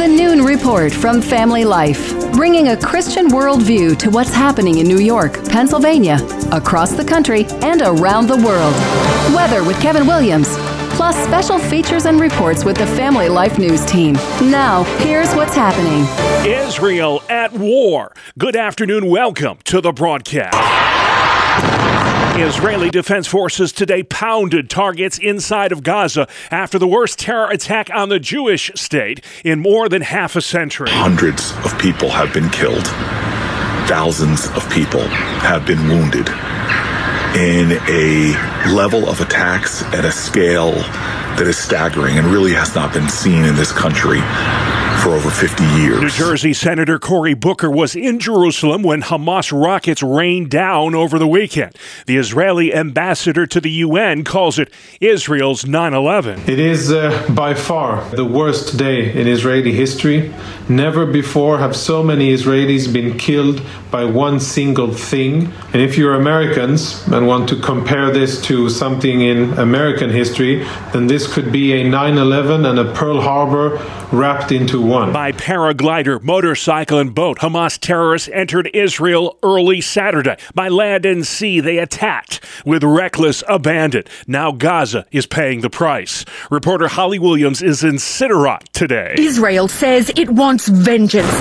the Noon Report from Family Life, bringing a Christian worldview to what's happening in New York, Pennsylvania, across the country, and around the world. Weather with Kevin Williams, plus special features and reports with the Family Life News team. Now, here's what's happening Israel at war. Good afternoon. Welcome to the broadcast. Israeli Defense Forces today pounded targets inside of Gaza after the worst terror attack on the Jewish state in more than half a century. Hundreds of people have been killed, thousands of people have been wounded in a level of attacks at a scale that is staggering and really has not been seen in this country for over 50 years. New Jersey Senator Cory Booker was in Jerusalem when Hamas rockets rained down over the weekend. The Israeli ambassador to the UN calls it Israel's 9 11. It is uh, by far the worst day in Israeli history. Never before have so many Israelis been killed by one single thing. And if you're Americans and want to compare this to something in American history, then this could be a 9 11 and a Pearl Harbor wrapped into one. By paraglider, motorcycle, and boat, Hamas terrorists entered Israel early Saturday. By land and sea, they attacked with reckless abandon. Now Gaza is paying the price. Reporter Holly Williams is in Sderot today. Israel says it wants vengeance.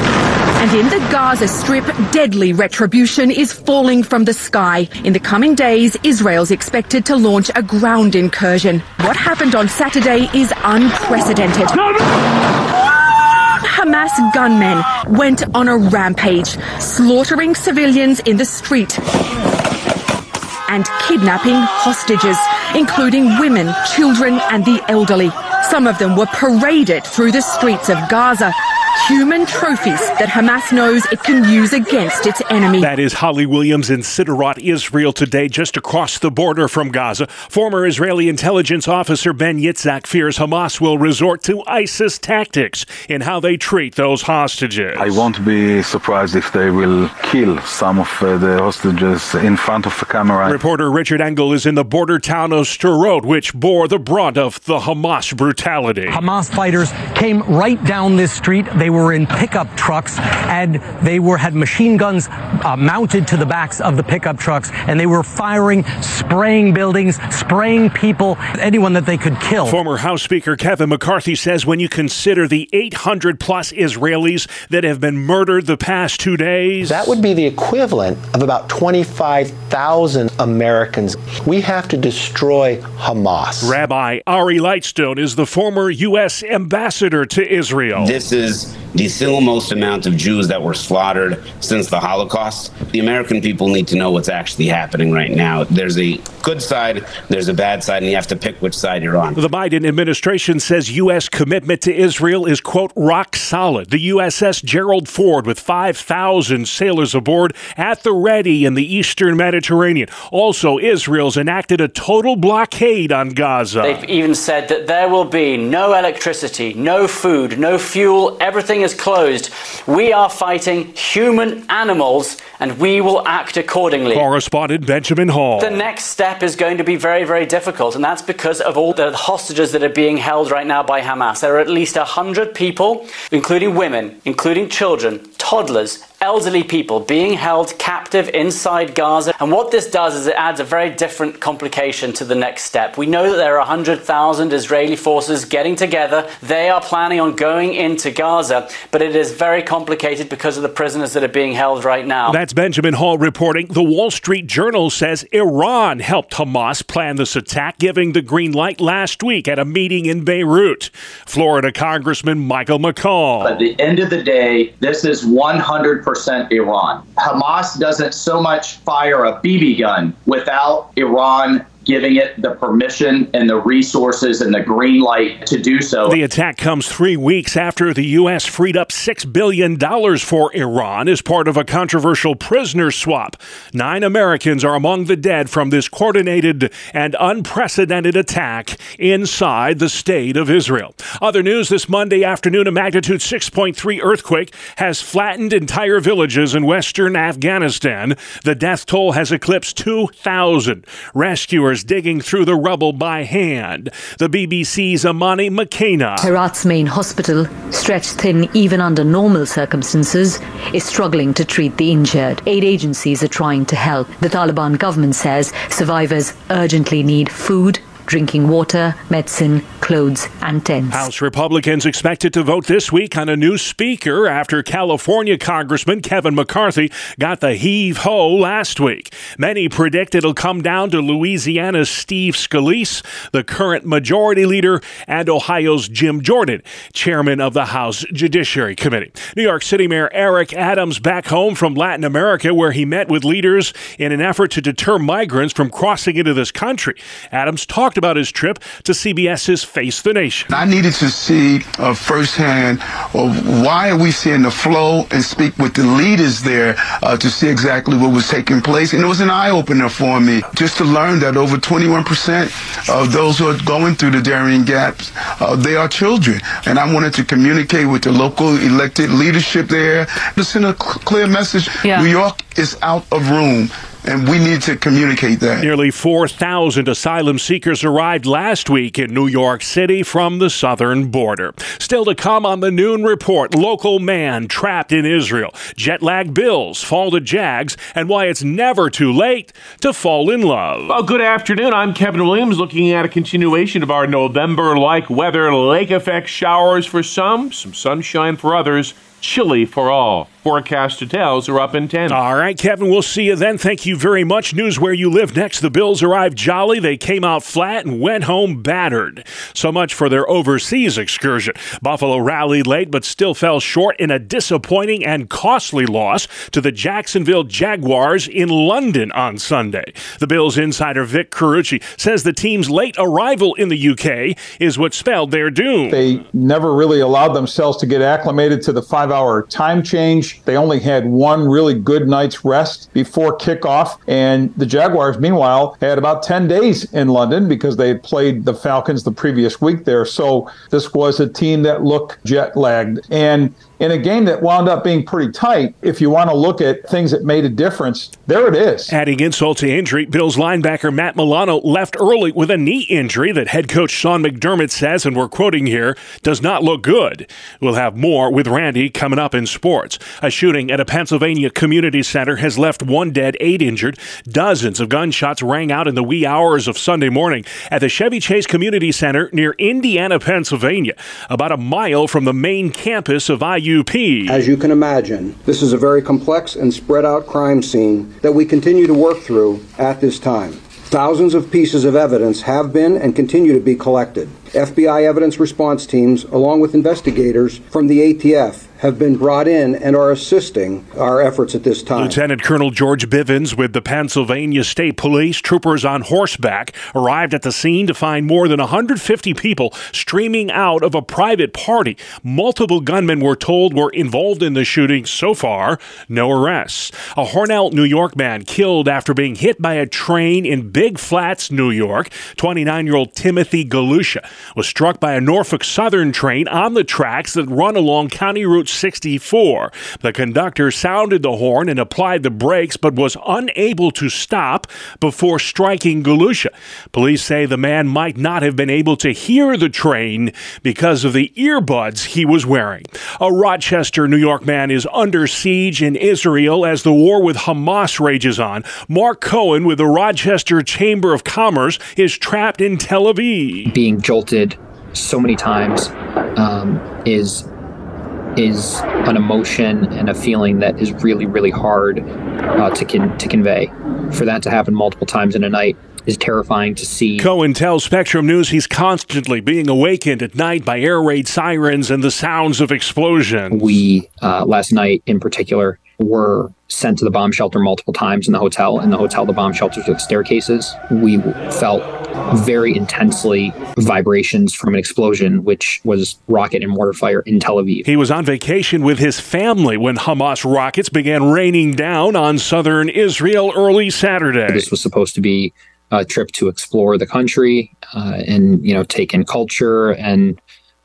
And in the Gaza Strip, deadly retribution is falling from the sky. In the coming days, Israel's expected to launch a ground incursion. What happened on Saturday is unprecedented. Hamas gunmen went on a rampage, slaughtering civilians in the street and kidnapping hostages, including women, children, and the elderly. Some of them were paraded through the streets of Gaza human trophies that Hamas knows it can use against its enemy. That is Holly Williams in Sderot, Israel today, just across the border from Gaza. Former Israeli intelligence officer Ben Yitzhak fears Hamas will resort to ISIS tactics in how they treat those hostages. I won't be surprised if they will kill some of uh, the hostages in front of the camera. Reporter Richard Engel is in the border town of Sderot, which bore the brunt of the Hamas brutality. Hamas fighters came right down this street. They were in pickup trucks and they were had machine guns uh, mounted to the backs of the pickup trucks and they were firing, spraying buildings, spraying people, anyone that they could kill. Former House Speaker Kevin McCarthy says when you consider the 800 plus Israelis that have been murdered the past two days, that would be the equivalent of about 25,000 Americans. We have to destroy Hamas. Rabbi Ari Lightstone is the former U.S. ambassador to Israel. This is the single most amount of Jews that were slaughtered since the Holocaust. The American people need to know what's actually happening right now. There's a good side, there's a bad side, and you have to pick which side you're on. The Biden administration says U.S. commitment to Israel is, quote, rock solid. The USS Gerald Ford, with 5,000 sailors aboard at the ready in the eastern Mediterranean. Also, Israel's enacted a total blockade on Gaza. They've even said that there will be no electricity, no food, no fuel, everything is closed. We are fighting human animals and we will act accordingly. Correspondent Benjamin Hall. The next step is going to be very, very difficult, and that's because of all the hostages that are being held right now by Hamas. There are at least 100 people, including women, including children, toddlers, elderly people being held captive inside Gaza. And what this does is it adds a very different complication to the next step. We know that there are 100,000 Israeli forces getting together. They are planning on going into Gaza, but it is very complicated because of the prisoners that are being held right now. That's Benjamin Hall reporting. The Wall Street Journal says Iran helped Hamas plan this attack, giving the green light last week at a meeting in Beirut. Florida Congressman Michael McCaul. At the end of the day, this is 100 percent Iran. Hamas doesn't so much fire a BB gun without Iran giving it the permission and the resources and the green light to do so. The attack comes three weeks after the U.S. freed up $6 billion for Iran as part of a controversial prisoner swap. Nine Americans are among the dead from this coordinated and unprecedented attack inside the state of Israel. Other news this Monday afternoon a magnitude 6.3 earthquake has flattened entire villages in western Afghanistan. The death toll has eclipsed 2,000. Rescuers digging through the rubble by hand. The BBC's Amani McKenna. Herat's main hospital, stretched thin even under normal circumstances, is struggling to treat the injured. Aid agencies are trying to help. The Taliban government says survivors urgently need food, drinking water, medicine, clothes, and tents. House Republicans expected to vote this week on a new speaker after California Congressman Kevin McCarthy got the heave ho last week. Many predict it'll come down to Louisiana's Steve Scalise, the current majority leader, and Ohio's Jim Jordan, chairman of the House Judiciary Committee. New York City Mayor Eric Adams back home from Latin America, where he met with leaders in an effort to deter migrants from crossing into this country. Adams talked about his trip to CBS's Face the Nation. I needed to see uh, firsthand uh, why are we seeing the flow and speak with the leaders there uh, to see exactly what was taking place. And it was an eye opener for me just to learn that over 21% of those who are going through the Darien Gaps, uh, they are children. And I wanted to communicate with the local elected leadership there to send a clear message. Yeah. New York is out of room and we need to communicate that. Nearly 4,000 asylum seekers arrived last week in New York City from the southern border. Still to come on the noon report local man trapped in Israel, jet lag bills fall to Jags, and why it's never too late to fall in love. Well, good afternoon. I'm Kevin Williams looking at a continuation of our November like weather, lake effect showers for some, some sunshine for others chilly for all. Forecast details are up in 10. All right, Kevin, we'll see you then. Thank you very much. News where you live next. The Bills arrived jolly. They came out flat and went home battered. So much for their overseas excursion. Buffalo rallied late, but still fell short in a disappointing and costly loss to the Jacksonville Jaguars in London on Sunday. The Bills insider Vic Carucci says the team's late arrival in the UK is what spelled their doom. They never really allowed themselves to get acclimated to the five five hour time change. They only had one really good night's rest before kickoff. And the Jaguars, meanwhile, had about 10 days in London because they had played the Falcons the previous week there. So this was a team that looked jet lagged. And in a game that wound up being pretty tight, if you want to look at things that made a difference, there it is. Adding insult to injury, Bills linebacker Matt Milano left early with a knee injury that head coach Sean McDermott says, and we're quoting here, does not look good. We'll have more with Randy coming up in sports. A shooting at a Pennsylvania community center has left one dead, eight injured. Dozens of gunshots rang out in the wee hours of Sunday morning at the Chevy Chase Community Center near Indiana, Pennsylvania, about a mile from the main campus of IU as you can imagine, this is a very complex and spread out crime scene that we continue to work through at this time. Thousands of pieces of evidence have been and continue to be collected. FBI evidence response teams, along with investigators from the ATF, have been brought in and are assisting our efforts at this time. Lieutenant Colonel George Bivens with the Pennsylvania State Police, troopers on horseback, arrived at the scene to find more than 150 people streaming out of a private party. Multiple gunmen were told were involved in the shooting. So far, no arrests. A Hornell, New York man killed after being hit by a train in Big Flats, New York. 29 year old Timothy Galusha was struck by a Norfolk Southern train on the tracks that run along County Route 64. The conductor sounded the horn and applied the brakes, but was unable to stop before striking Galusha. Police say the man might not have been able to hear the train because of the earbuds he was wearing. A Rochester, New York man is under siege in Israel as the war with Hamas rages on. Mark Cohen with the Rochester Chamber of Commerce is trapped in Tel Aviv. Being jolted so many times um, is is an emotion and a feeling that is really, really hard uh, to con- to convey. For that to happen multiple times in a night is terrifying to see. Cohen tells Spectrum News he's constantly being awakened at night by air raid sirens and the sounds of explosions. We, uh, last night in particular, were sent to the bomb shelter multiple times in the hotel. In the hotel, the bomb shelters with staircases. We felt very intensely vibrations from an explosion, which was rocket and mortar fire in Tel Aviv. He was on vacation with his family when Hamas rockets began raining down on southern Israel early Saturday. This was supposed to be a trip to explore the country uh, and you know take in culture and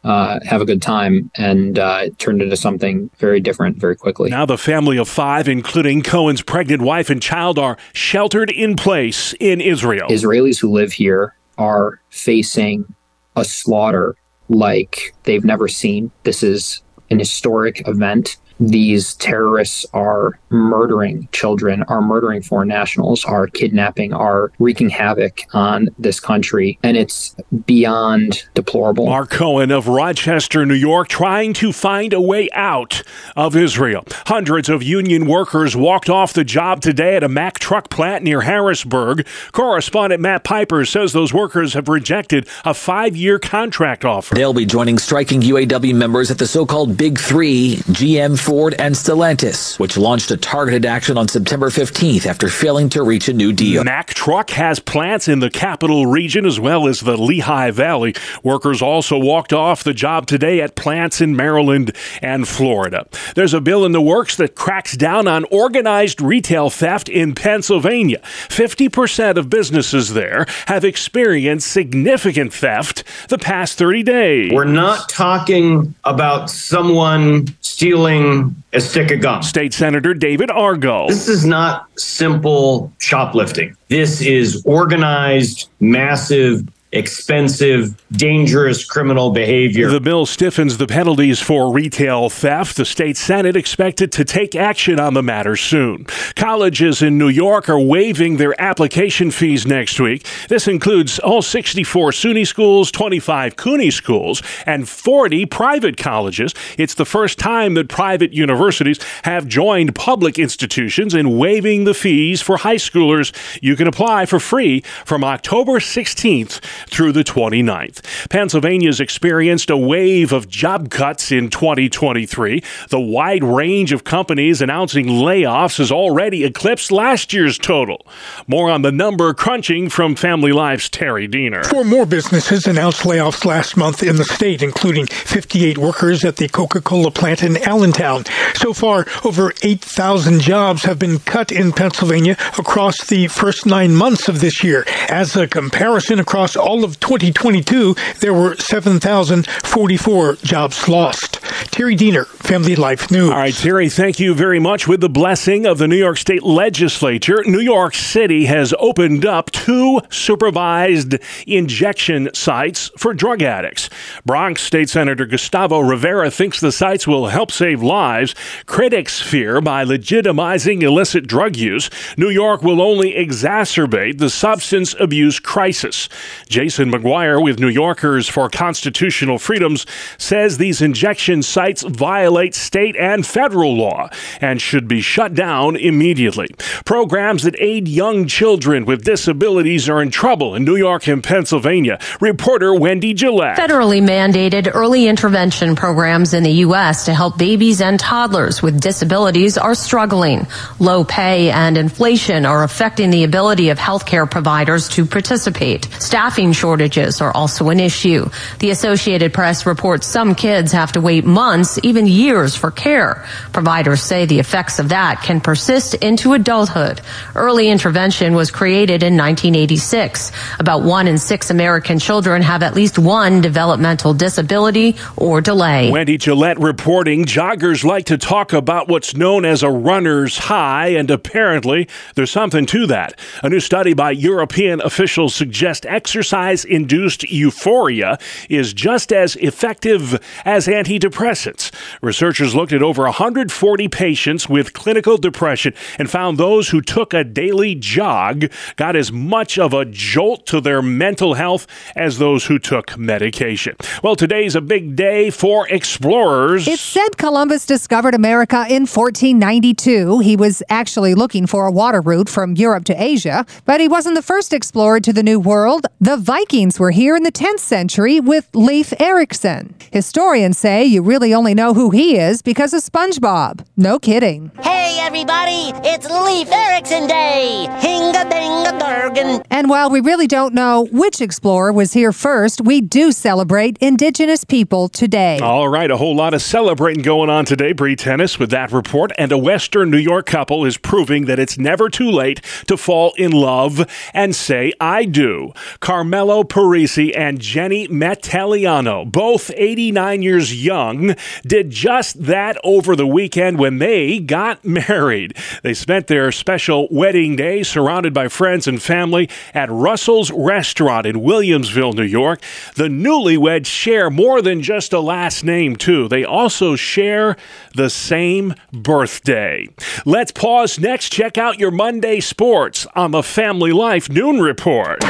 uh, have a good time, and uh, it turned into something very different very quickly. Now, the family of five, including Cohen's pregnant wife and child, are sheltered in place in Israel. Israelis who live here are facing a slaughter like they've never seen. This is an historic event these terrorists are murdering children, are murdering foreign nationals, are kidnapping, are wreaking havoc on this country. And it's beyond deplorable. Mark Cohen of Rochester, New York, trying to find a way out of Israel. Hundreds of union workers walked off the job today at a Mack truck plant near Harrisburg. Correspondent Matt Piper says those workers have rejected a five year contract offer. They'll be joining striking UAW members at the so called Big Three GM Ford, and Stellantis, which launched a targeted action on September 15th after failing to reach a new deal. Mack Truck has plants in the capital region as well as the Lehigh Valley. Workers also walked off the job today at plants in Maryland and Florida. There's a bill in the works that cracks down on organized retail theft in Pennsylvania. 50% of businesses there have experienced significant theft the past 30 days. We're not talking about someone stealing a stick of gum. State Senator David Argall. This is not simple shoplifting. This is organized, massive expensive, dangerous criminal behavior. The bill stiffens the penalties for retail theft. The state Senate expected to take action on the matter soon. Colleges in New York are waiving their application fees next week. This includes all 64 SUNY schools, 25 CUNY schools, and 40 private colleges. It's the first time that private universities have joined public institutions in waiving the fees for high schoolers. You can apply for free from October 16th through the 29th. Pennsylvania's experienced a wave of job cuts in 2023. The wide range of companies announcing layoffs has already eclipsed last year's total. More on the number crunching from Family Life's Terry Diener. Four more businesses announced layoffs last month in the state, including 58 workers at the Coca Cola plant in Allentown. So far, over 8,000 jobs have been cut in Pennsylvania across the first nine months of this year. As a comparison across all of 2022, there were 7,044 jobs lost. Terry Diener, Family Life News. All right, Terry, thank you very much. With the blessing of the New York State Legislature, New York City has opened up two supervised injection sites for drug addicts. Bronx State Senator Gustavo Rivera thinks the sites will help save lives. Critics fear by legitimizing illicit drug use, New York will only exacerbate the substance abuse crisis. Jason McGuire with New Yorkers for Constitutional Freedoms says these injection sites violate state and federal law and should be shut down immediately. Programs that aid young children with disabilities are in trouble in New York and Pennsylvania. Reporter Wendy Gillette. Federally mandated early intervention programs in the U.S. to help babies and toddlers with disabilities are struggling. Low pay and inflation are affecting the ability of healthcare providers to participate. Staffing shortages are also an issue. The Associated Press reports some kids have to wait months, even years for care. Providers say the effects of that can persist into adulthood. Early intervention was created in 1986. About one in six American children have at least one developmental disability or delay. Wendy Gillette reporting joggers like to talk about what's known as a runner's high, and apparently there's something to that. A new study by European officials suggests exercise induced euphoria is just as effective as antidepressants. Researchers looked at over 140 patients with clinical depression and found those who took a daily jog got as much of a jolt to their mental health as those who took medication. Well, today's a big day for explorers. It's said Columbus discovered America in 1492. He was actually looking for a water route from Europe to Asia, but he wasn't the first explorer to the New World. The Vikings were here in the 10th century with Leif Erikson. Historians say you really only know who he he is because of SpongeBob. No kidding. Hey, everybody, it's Leif Erikson Day. Hinga dinga durgan. And while we really don't know which explorer was here first, we do celebrate Indigenous people today. All right, a whole lot of celebrating going on today, Bree Tennis, with that report. And a Western New York couple is proving that it's never too late to fall in love and say, I do. Carmelo Parisi and Jenny Metelliano, both 89 years young, did just that over the weekend when they got married. They spent their special wedding day surrounded by friends and family at Russell's Restaurant in Williamsville, New York. The newlyweds share more than just a last name, too. They also share the same birthday. Let's pause next. Check out your Monday sports on the Family Life Noon Report.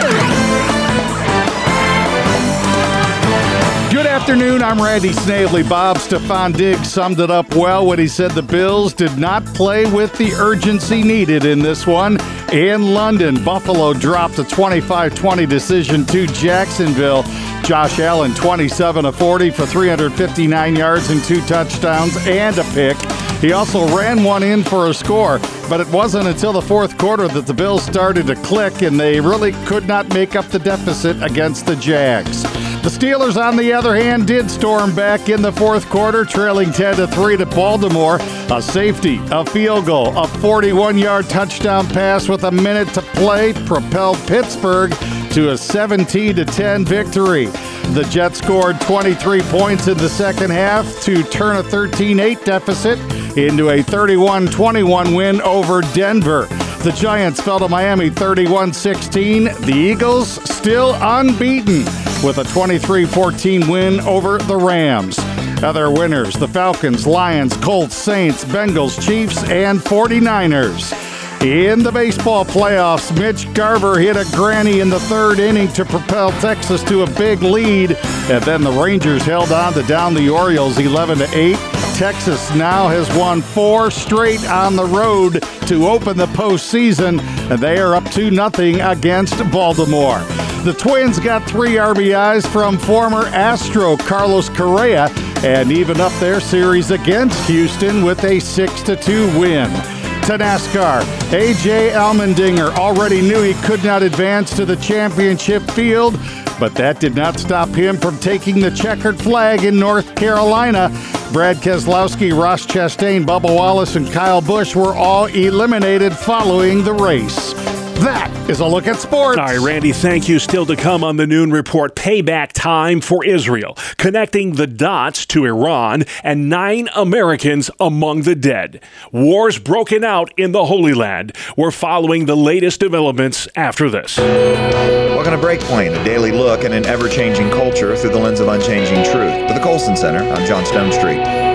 Good afternoon. I'm Randy Snavely. Bob Stefon Diggs summed it up well when he said the Bills did not play with the urgency needed in this one. In London, Buffalo dropped a 25 20 decision to Jacksonville. Josh Allen, 27 of 40 for 359 yards and two touchdowns and a pick. He also ran one in for a score, but it wasn't until the fourth quarter that the Bills started to click and they really could not make up the deficit against the Jags. The Steelers, on the other hand, did storm back in the fourth quarter, trailing 10 to 3 to Baltimore. A safety, a field goal, a 41 yard touchdown pass with a minute to play propelled Pittsburgh to a 17 to 10 victory. The Jets scored 23 points in the second half to turn a 13 8 deficit into a 31 21 win over Denver. The Giants fell to Miami 31 16. The Eagles still unbeaten with a 23 14 win over the Rams. Other winners the Falcons, Lions, Colts, Saints, Bengals, Chiefs, and 49ers. In the baseball playoffs, Mitch Garver hit a granny in the third inning to propel Texas to a big lead, and then the Rangers held on to down the Orioles 11 to 8. Texas now has won four straight on the road to open the postseason, and they are up 2 0 against Baltimore. The Twins got three RBIs from former Astro Carlos Correa and even up their series against Houston with a 6 2 win to NASCAR. AJ Allmendinger already knew he could not advance to the championship field, but that did not stop him from taking the checkered flag in North Carolina. Brad Keselowski, Ross Chastain, Bubba Wallace, and Kyle Busch were all eliminated following the race. That is a look at sports. All right, Randy, thank you. Still to come on the noon report payback time for Israel, connecting the dots to Iran and nine Americans among the dead. Wars broken out in the Holy Land. We're following the latest developments after this. Welcome to Breakpoint, a daily look at an ever changing culture through the lens of unchanging truth. For the Colson Center, I'm John Stonestreet.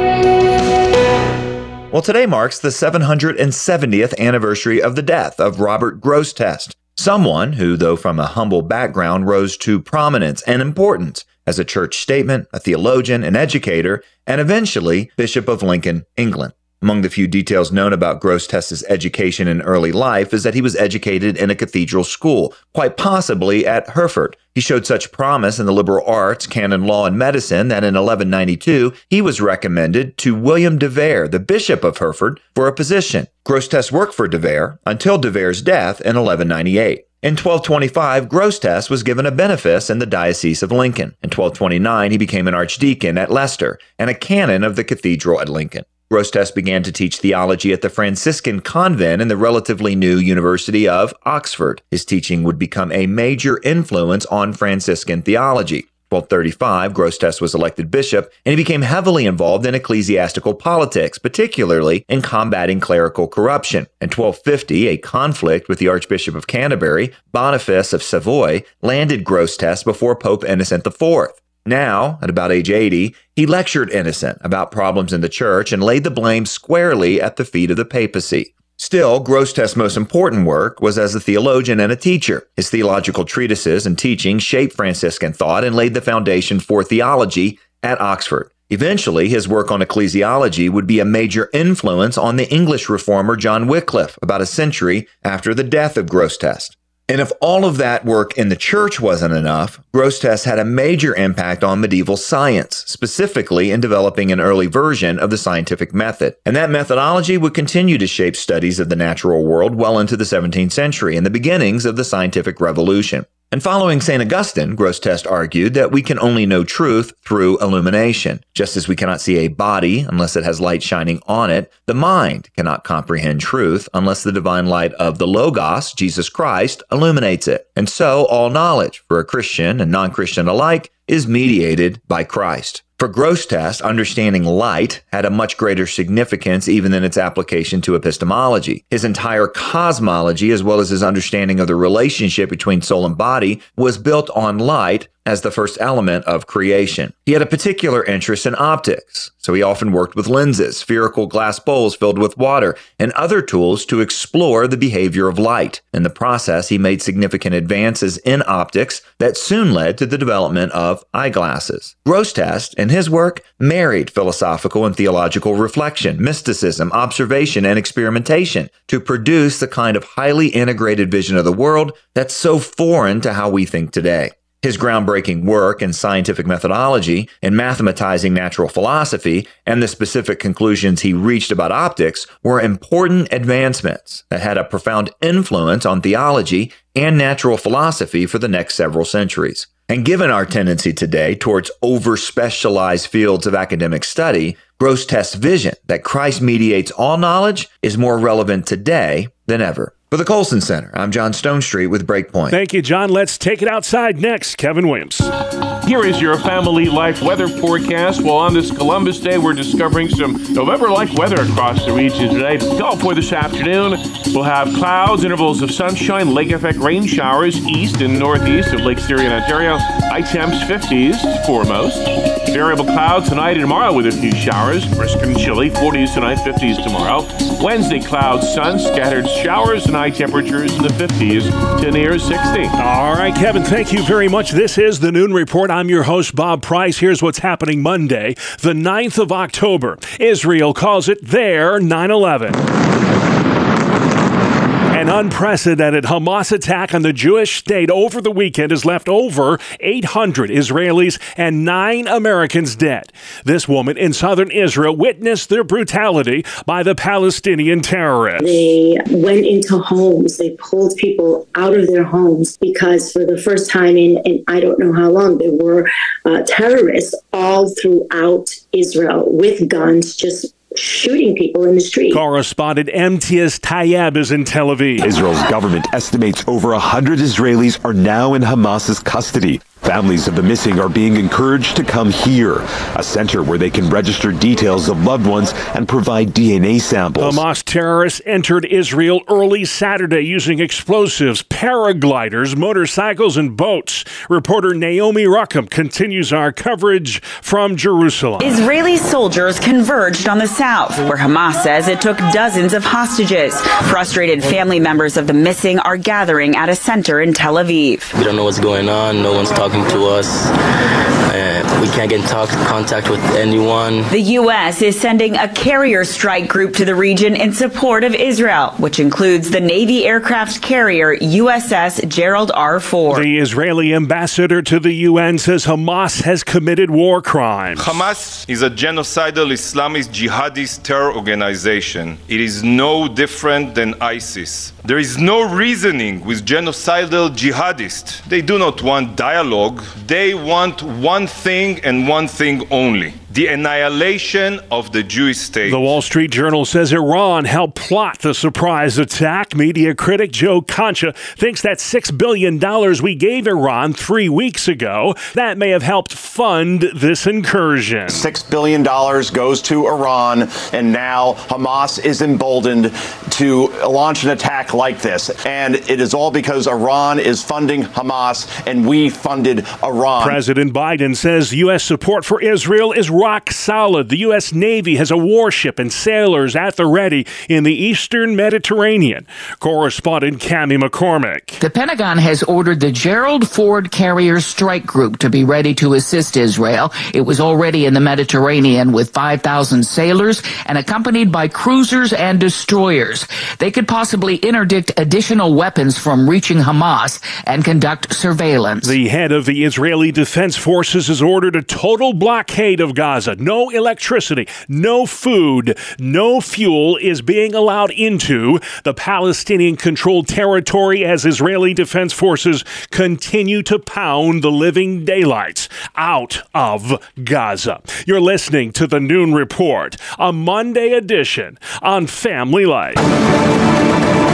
Well, today marks the 770th anniversary of the death of Robert Grosseteste, someone who, though from a humble background, rose to prominence and importance as a church statement, a theologian, an educator, and eventually Bishop of Lincoln, England. Among the few details known about Grosseteste's education in early life is that he was educated in a cathedral school, quite possibly at Hereford. He showed such promise in the liberal arts, canon law, and medicine that in 1192 he was recommended to William de Vere, the Bishop of Hereford, for a position. Grosseteste worked for de Vere until de Vere's death in 1198. In 1225, Grosseteste was given a benefice in the Diocese of Lincoln. In 1229, he became an archdeacon at Leicester and a canon of the cathedral at Lincoln. Grosseteste began to teach theology at the Franciscan convent in the relatively new University of Oxford. His teaching would become a major influence on Franciscan theology. 1235, Grosseteste was elected bishop, and he became heavily involved in ecclesiastical politics, particularly in combating clerical corruption. In 1250, a conflict with the Archbishop of Canterbury, Boniface of Savoy, landed Grosseteste before Pope Innocent IV. Now, at about age 80, he lectured Innocent about problems in the church and laid the blame squarely at the feet of the papacy. Still, Grosseteste's most important work was as a theologian and a teacher. His theological treatises and teachings shaped Franciscan thought and laid the foundation for theology at Oxford. Eventually, his work on ecclesiology would be a major influence on the English reformer John Wycliffe about a century after the death of Grosseteste. And if all of that work in the church wasn't enough, Grosseteste had a major impact on medieval science, specifically in developing an early version of the scientific method. And that methodology would continue to shape studies of the natural world well into the 17th century and the beginnings of the scientific revolution. And following St. Augustine, Grosseteste argued that we can only know truth through illumination. Just as we cannot see a body unless it has light shining on it, the mind cannot comprehend truth unless the divine light of the Logos, Jesus Christ, illuminates it. And so all knowledge, for a Christian and non-Christian alike, is mediated by Christ. For Grosseteste, understanding light had a much greater significance even than its application to epistemology. His entire cosmology, as well as his understanding of the relationship between soul and body, was built on light as the first element of creation. He had a particular interest in optics, so he often worked with lenses, spherical glass bowls filled with water, and other tools to explore the behavior of light. In the process, he made significant advances in optics that soon led to the development of eyeglasses. Grosseteste, in his work, married philosophical and theological reflection, mysticism, observation, and experimentation to produce the kind of highly integrated vision of the world that's so foreign to how we think today. His groundbreaking work in scientific methodology and mathematizing natural philosophy and the specific conclusions he reached about optics were important advancements that had a profound influence on theology and natural philosophy for the next several centuries. And given our tendency today towards over specialized fields of academic study, Grosseteste's vision that Christ mediates all knowledge is more relevant today than ever. For the Colson Center, I'm John Stonestreet with Breakpoint. Thank you, John. Let's take it outside next. Kevin Williams. Here is your family life weather forecast. Well, on this Columbus Day, we're discovering some November like weather across the region today. Gulf for this afternoon, we'll have clouds, intervals of sunshine, lake effect rain showers east and northeast of Lake Erie Ontario. High temps 50s foremost. Variable clouds tonight and tomorrow with a few showers. Brisk and chilly, 40s tonight, 50s tomorrow. Wednesday, clouds, sun, scattered showers, and high temperatures in the 50s to near 60. All right, Kevin, thank you very much. This is the Noon Report. I'm your host, Bob Price. Here's what's happening Monday, the 9th of October. Israel calls it their 9 11. An unprecedented Hamas attack on the Jewish state over the weekend has left over 800 Israelis and nine Americans dead. This woman in southern Israel witnessed their brutality by the Palestinian terrorists. They went into homes, they pulled people out of their homes because for the first time in, in I don't know how long, there were uh, terrorists all throughout Israel with guns just shooting people in the street. Correspondent Imtiaz Tyab is in Tel Aviv. Israel's government estimates over 100 Israelis are now in Hamas's custody. Families of the missing are being encouraged to come here, a center where they can register details of loved ones and provide DNA samples. Hamas terrorists entered Israel early Saturday using explosives, paragliders, motorcycles, and boats. Reporter Naomi Ruckham continues our coverage from Jerusalem. Israeli soldiers converged on the south, where Hamas says it took dozens of hostages. Frustrated family members of the missing are gathering at a center in Tel Aviv. We don't know what's going on. No one's talking to us. We can't get in talk, contact with anyone. The U.S. is sending a carrier strike group to the region in support of Israel, which includes the Navy aircraft carrier USS Gerald R. Ford. The Israeli ambassador to the UN says Hamas has committed war crimes. Hamas is a genocidal Islamist jihadist terror organization. It is no different than ISIS. There is no reasoning with genocidal jihadists. They do not want dialogue. They want one thing and one thing only the annihilation of the Jewish state. The Wall Street Journal says Iran helped plot the surprise attack. Media critic Joe Concha thinks that $6 billion we gave Iran three weeks ago, that may have helped fund this incursion. $6 billion goes to Iran, and now Hamas is emboldened to launch an attack like this. And it is all because Iran is funding Hamas, and we funded Iran. President Biden says U.S. support for Israel is rock solid. The U.S. Navy has a warship and sailors at the ready in the eastern Mediterranean. Correspondent Cami McCormick. The Pentagon has ordered the Gerald Ford Carrier Strike Group to be ready to assist Israel. It was already in the Mediterranean with 5,000 sailors and accompanied by cruisers and destroyers. They could possibly interdict additional weapons from reaching Hamas and conduct surveillance. The head of the Israeli Defense Forces has ordered a total blockade of Gaza. No electricity, no food, no fuel is being allowed into the Palestinian controlled territory as Israeli Defense Forces continue to pound the living daylights out of Gaza. You're listening to the Noon Report, a Monday edition on Family Life.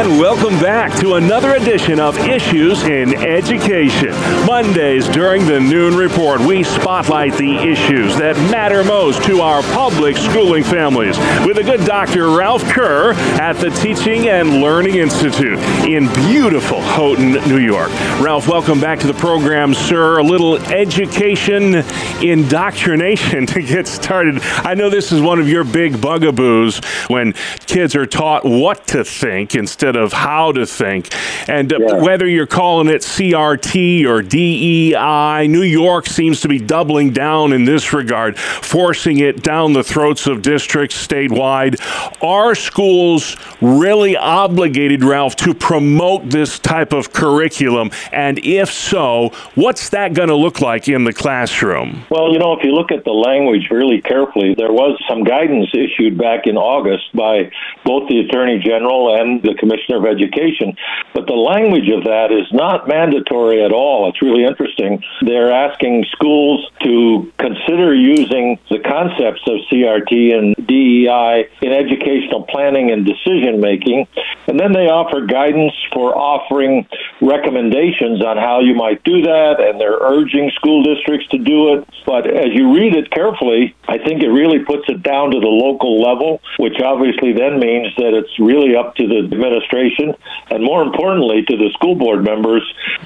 And welcome back to another edition of Issues in Education. Mondays during the Noon Report, we spotlight the issues that matter most to our public schooling families with a good Dr. Ralph Kerr at the Teaching and Learning Institute in beautiful Houghton, New York. Ralph, welcome back to the program, sir. A little education indoctrination to get started. I know this is one of your big bugaboos when kids are taught what to think instead of how to think. And uh, whether you're calling it CRT or DEI, New York seems to be doubling down in this regard, forcing it down the throats of districts statewide. Are schools really obligated, Ralph, to promote this type of curriculum? And if so, what's that going to look like in the classroom? Well, you know, if you look at the language really carefully, there was some guidance issued back in August by both the Attorney General and the Commissioner of Education. But the language of that is not mandatory at all. It's really interesting. They're asking schools to consider using the concepts of CRT and DEI in educational planning and decision making. And then they offer guidance for offering recommendations on how you might do that, and they're urging school districts to do it. But as you read it carefully, I think it really puts it down to the local level, which obviously then means that it's really up to the administration and more importantly to the school board members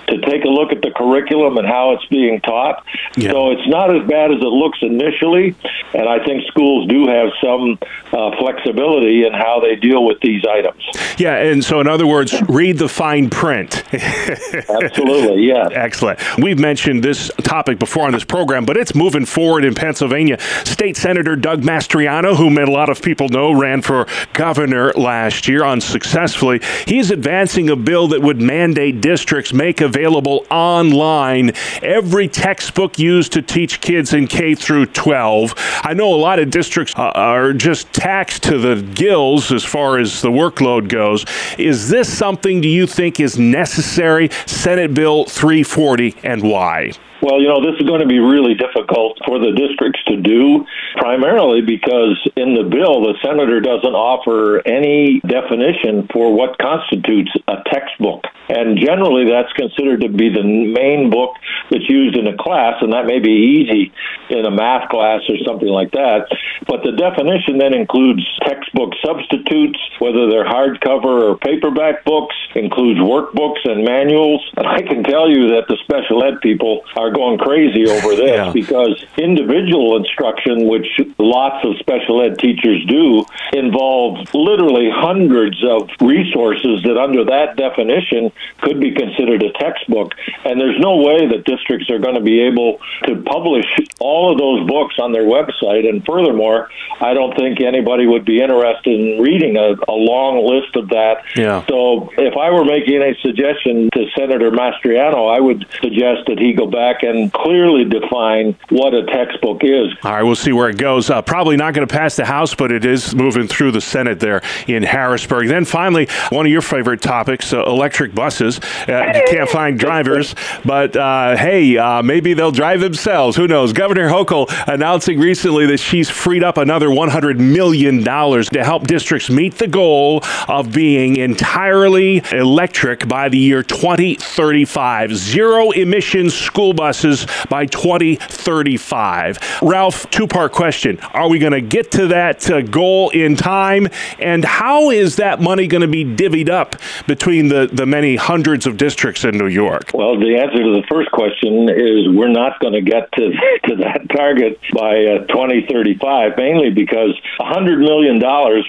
to take a look at the curriculum and how it's being taught. So it's not as bad as it looks initially, and I think schools do have some uh, flexibility in how they deal with these items. Yeah, and so in other words, read the fine print. Absolutely, yeah. Excellent. We've mentioned this topic before on this program, but it's moving forward in Pennsylvania. State Senator Doug Mastriano, whom a lot of people know ran for governor last year unsuccessfully, he's advancing a bill that would mandate districts make available online every textbook used to teach kids in K through 12. I know a lot of districts uh, are just taxed to the gills as far as the workload goes. Is this something do you think is necessary? Senate Bill 340 and why? Well, you know, this is going to be really difficult for the districts to do, primarily because in the bill, the senator doesn't offer any definition for what constitutes a textbook. And generally, that's considered to be the main book that's used in a class, and that may be easy in a math class or something like that. But the definition then includes textbook substitutes, whether they're hardcover or paperback books, includes workbooks and manuals. And I can tell you that the special ed people are going crazy over this Yeah. because individual instruction, which lots of special ed teachers do, involves literally hundreds of resources that, under that definition, could be considered a textbook. And there's no way that districts are going to be able to publish all of those books on their website. And furthermore, I don't think anybody would be interested in reading a, a long list of that. Yeah. So if I were making a suggestion to Senator Mastriano, I would suggest that he go back and clearly define what a textbook is. All right, we'll see where it goes. Uh, probably not going to pass the House, but it is moving through the Senate there in Harrisburg. Then finally, one of your favorite topics, uh, electric buses. Uh, you can't find drivers, but uh, hey, uh, maybe they'll drive themselves. Who knows? Governor Hochul announcing recently that she's freed up another $100 million to help districts meet the goal of being entirely electric by the year 2035. Zero emissions school buses by 2035. Ralph, two part question. Are we going to get to that uh, goal in time? And how is that money going to be divvied up between the, the many hundreds of districts in New York? Well, the answer to the first question is we're not going to get to, to that target by uh, 2035, mainly because $100 million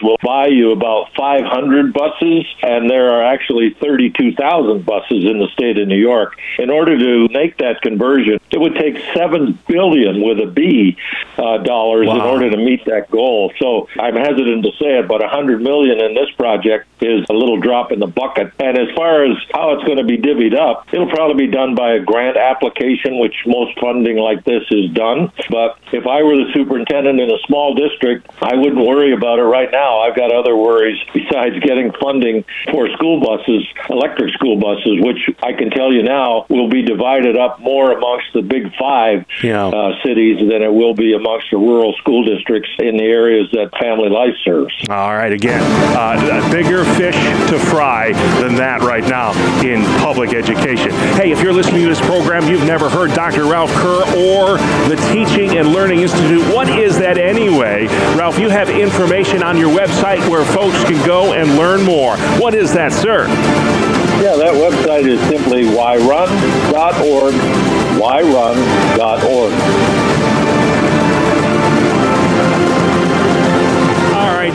will buy you about 500 buses, and there are actually 32,000 buses in the state of New York. In order to make that conversion, it would take 7 billion with a B uh, dollars wow. in order to meet that goal. So I'm hesitant to say it, but 100 million in this project is a little drop in the bucket. And as far as how it's going to be divvied up, it'll probably be done by a grant application, which most funding like this is done. But if I were the superintendent in a small district, I wouldn't worry about it right now. I've got other worries besides getting funding for school buses, electric school buses, which I can tell you now will be divided up more amongst the big five yeah. uh, cities than it will be amongst the rural school districts in the areas that Family Life serves. All right, again, uh, bigger fish to fry than that right now in public education. Hey, if you're listening to this program, you've never heard Dr. Ralph Kerr or the Teaching and Learning Institute. What is that anyway? Ralph, you have information on your website where folks can go and learn more. What is that, sir? Yeah, that website is simply whyrun.org, whyrun.org.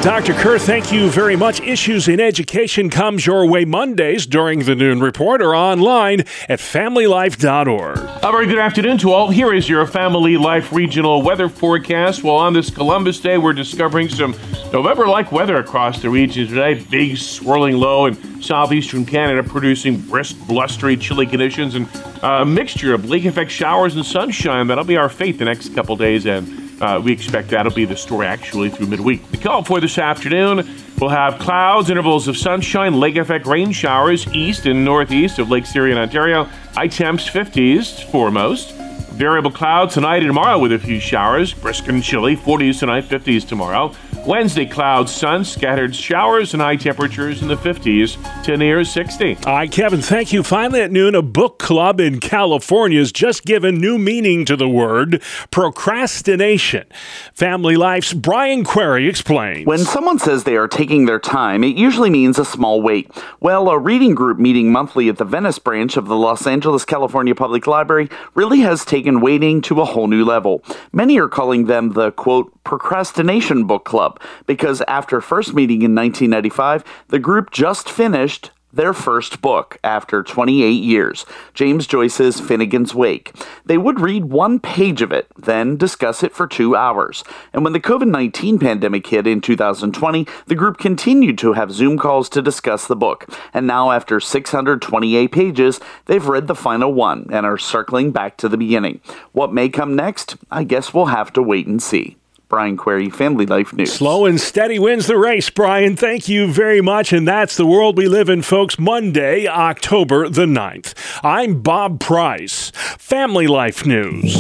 Dr. Kerr, thank you very much. Issues in Education comes your way Mondays during the Noon Report or online at familylife.org. A very good afternoon to all. Here is your Family Life regional weather forecast. Well, on this Columbus Day, we're discovering some November like weather across the region today. Big swirling low in southeastern Canada, producing brisk, blustery, chilly conditions and uh, a mixture of lake effect showers and sunshine. That'll be our fate the next couple days. And uh, we expect that'll be the story actually through midweek. The call for this afternoon we'll have clouds, intervals of sunshine, lake effect rain showers east and northeast of Lake Erie and Ontario. High temps 50s foremost. Variable clouds tonight and tomorrow with a few showers. Brisk and chilly, 40s tonight, 50s tomorrow. Wednesday, clouds, sun, scattered showers, and high temperatures in the 50s to near 60. All right, Kevin, thank you. Finally at noon, a book club in California has just given new meaning to the word procrastination. Family Life's Brian Query explains. When someone says they are taking their time, it usually means a small wait. Well, a reading group meeting monthly at the Venice branch of the Los Angeles, California Public Library really has taken waiting to a whole new level. Many are calling them the quote, procrastination book club because after first meeting in 1995, the group just finished their first book after 28 years, James Joyce's Finnegans Wake. They would read one page of it, then discuss it for two hours. And when the COVID 19 pandemic hit in 2020, the group continued to have Zoom calls to discuss the book. And now, after 628 pages, they've read the final one and are circling back to the beginning. What may come next? I guess we'll have to wait and see. Brian Query, Family Life News. Slow and steady wins the race, Brian. Thank you very much. And that's the world we live in, folks. Monday, October the 9th. I'm Bob Price, Family Life News.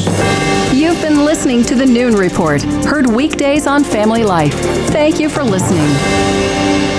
You've been listening to the Noon Report, heard weekdays on Family Life. Thank you for listening.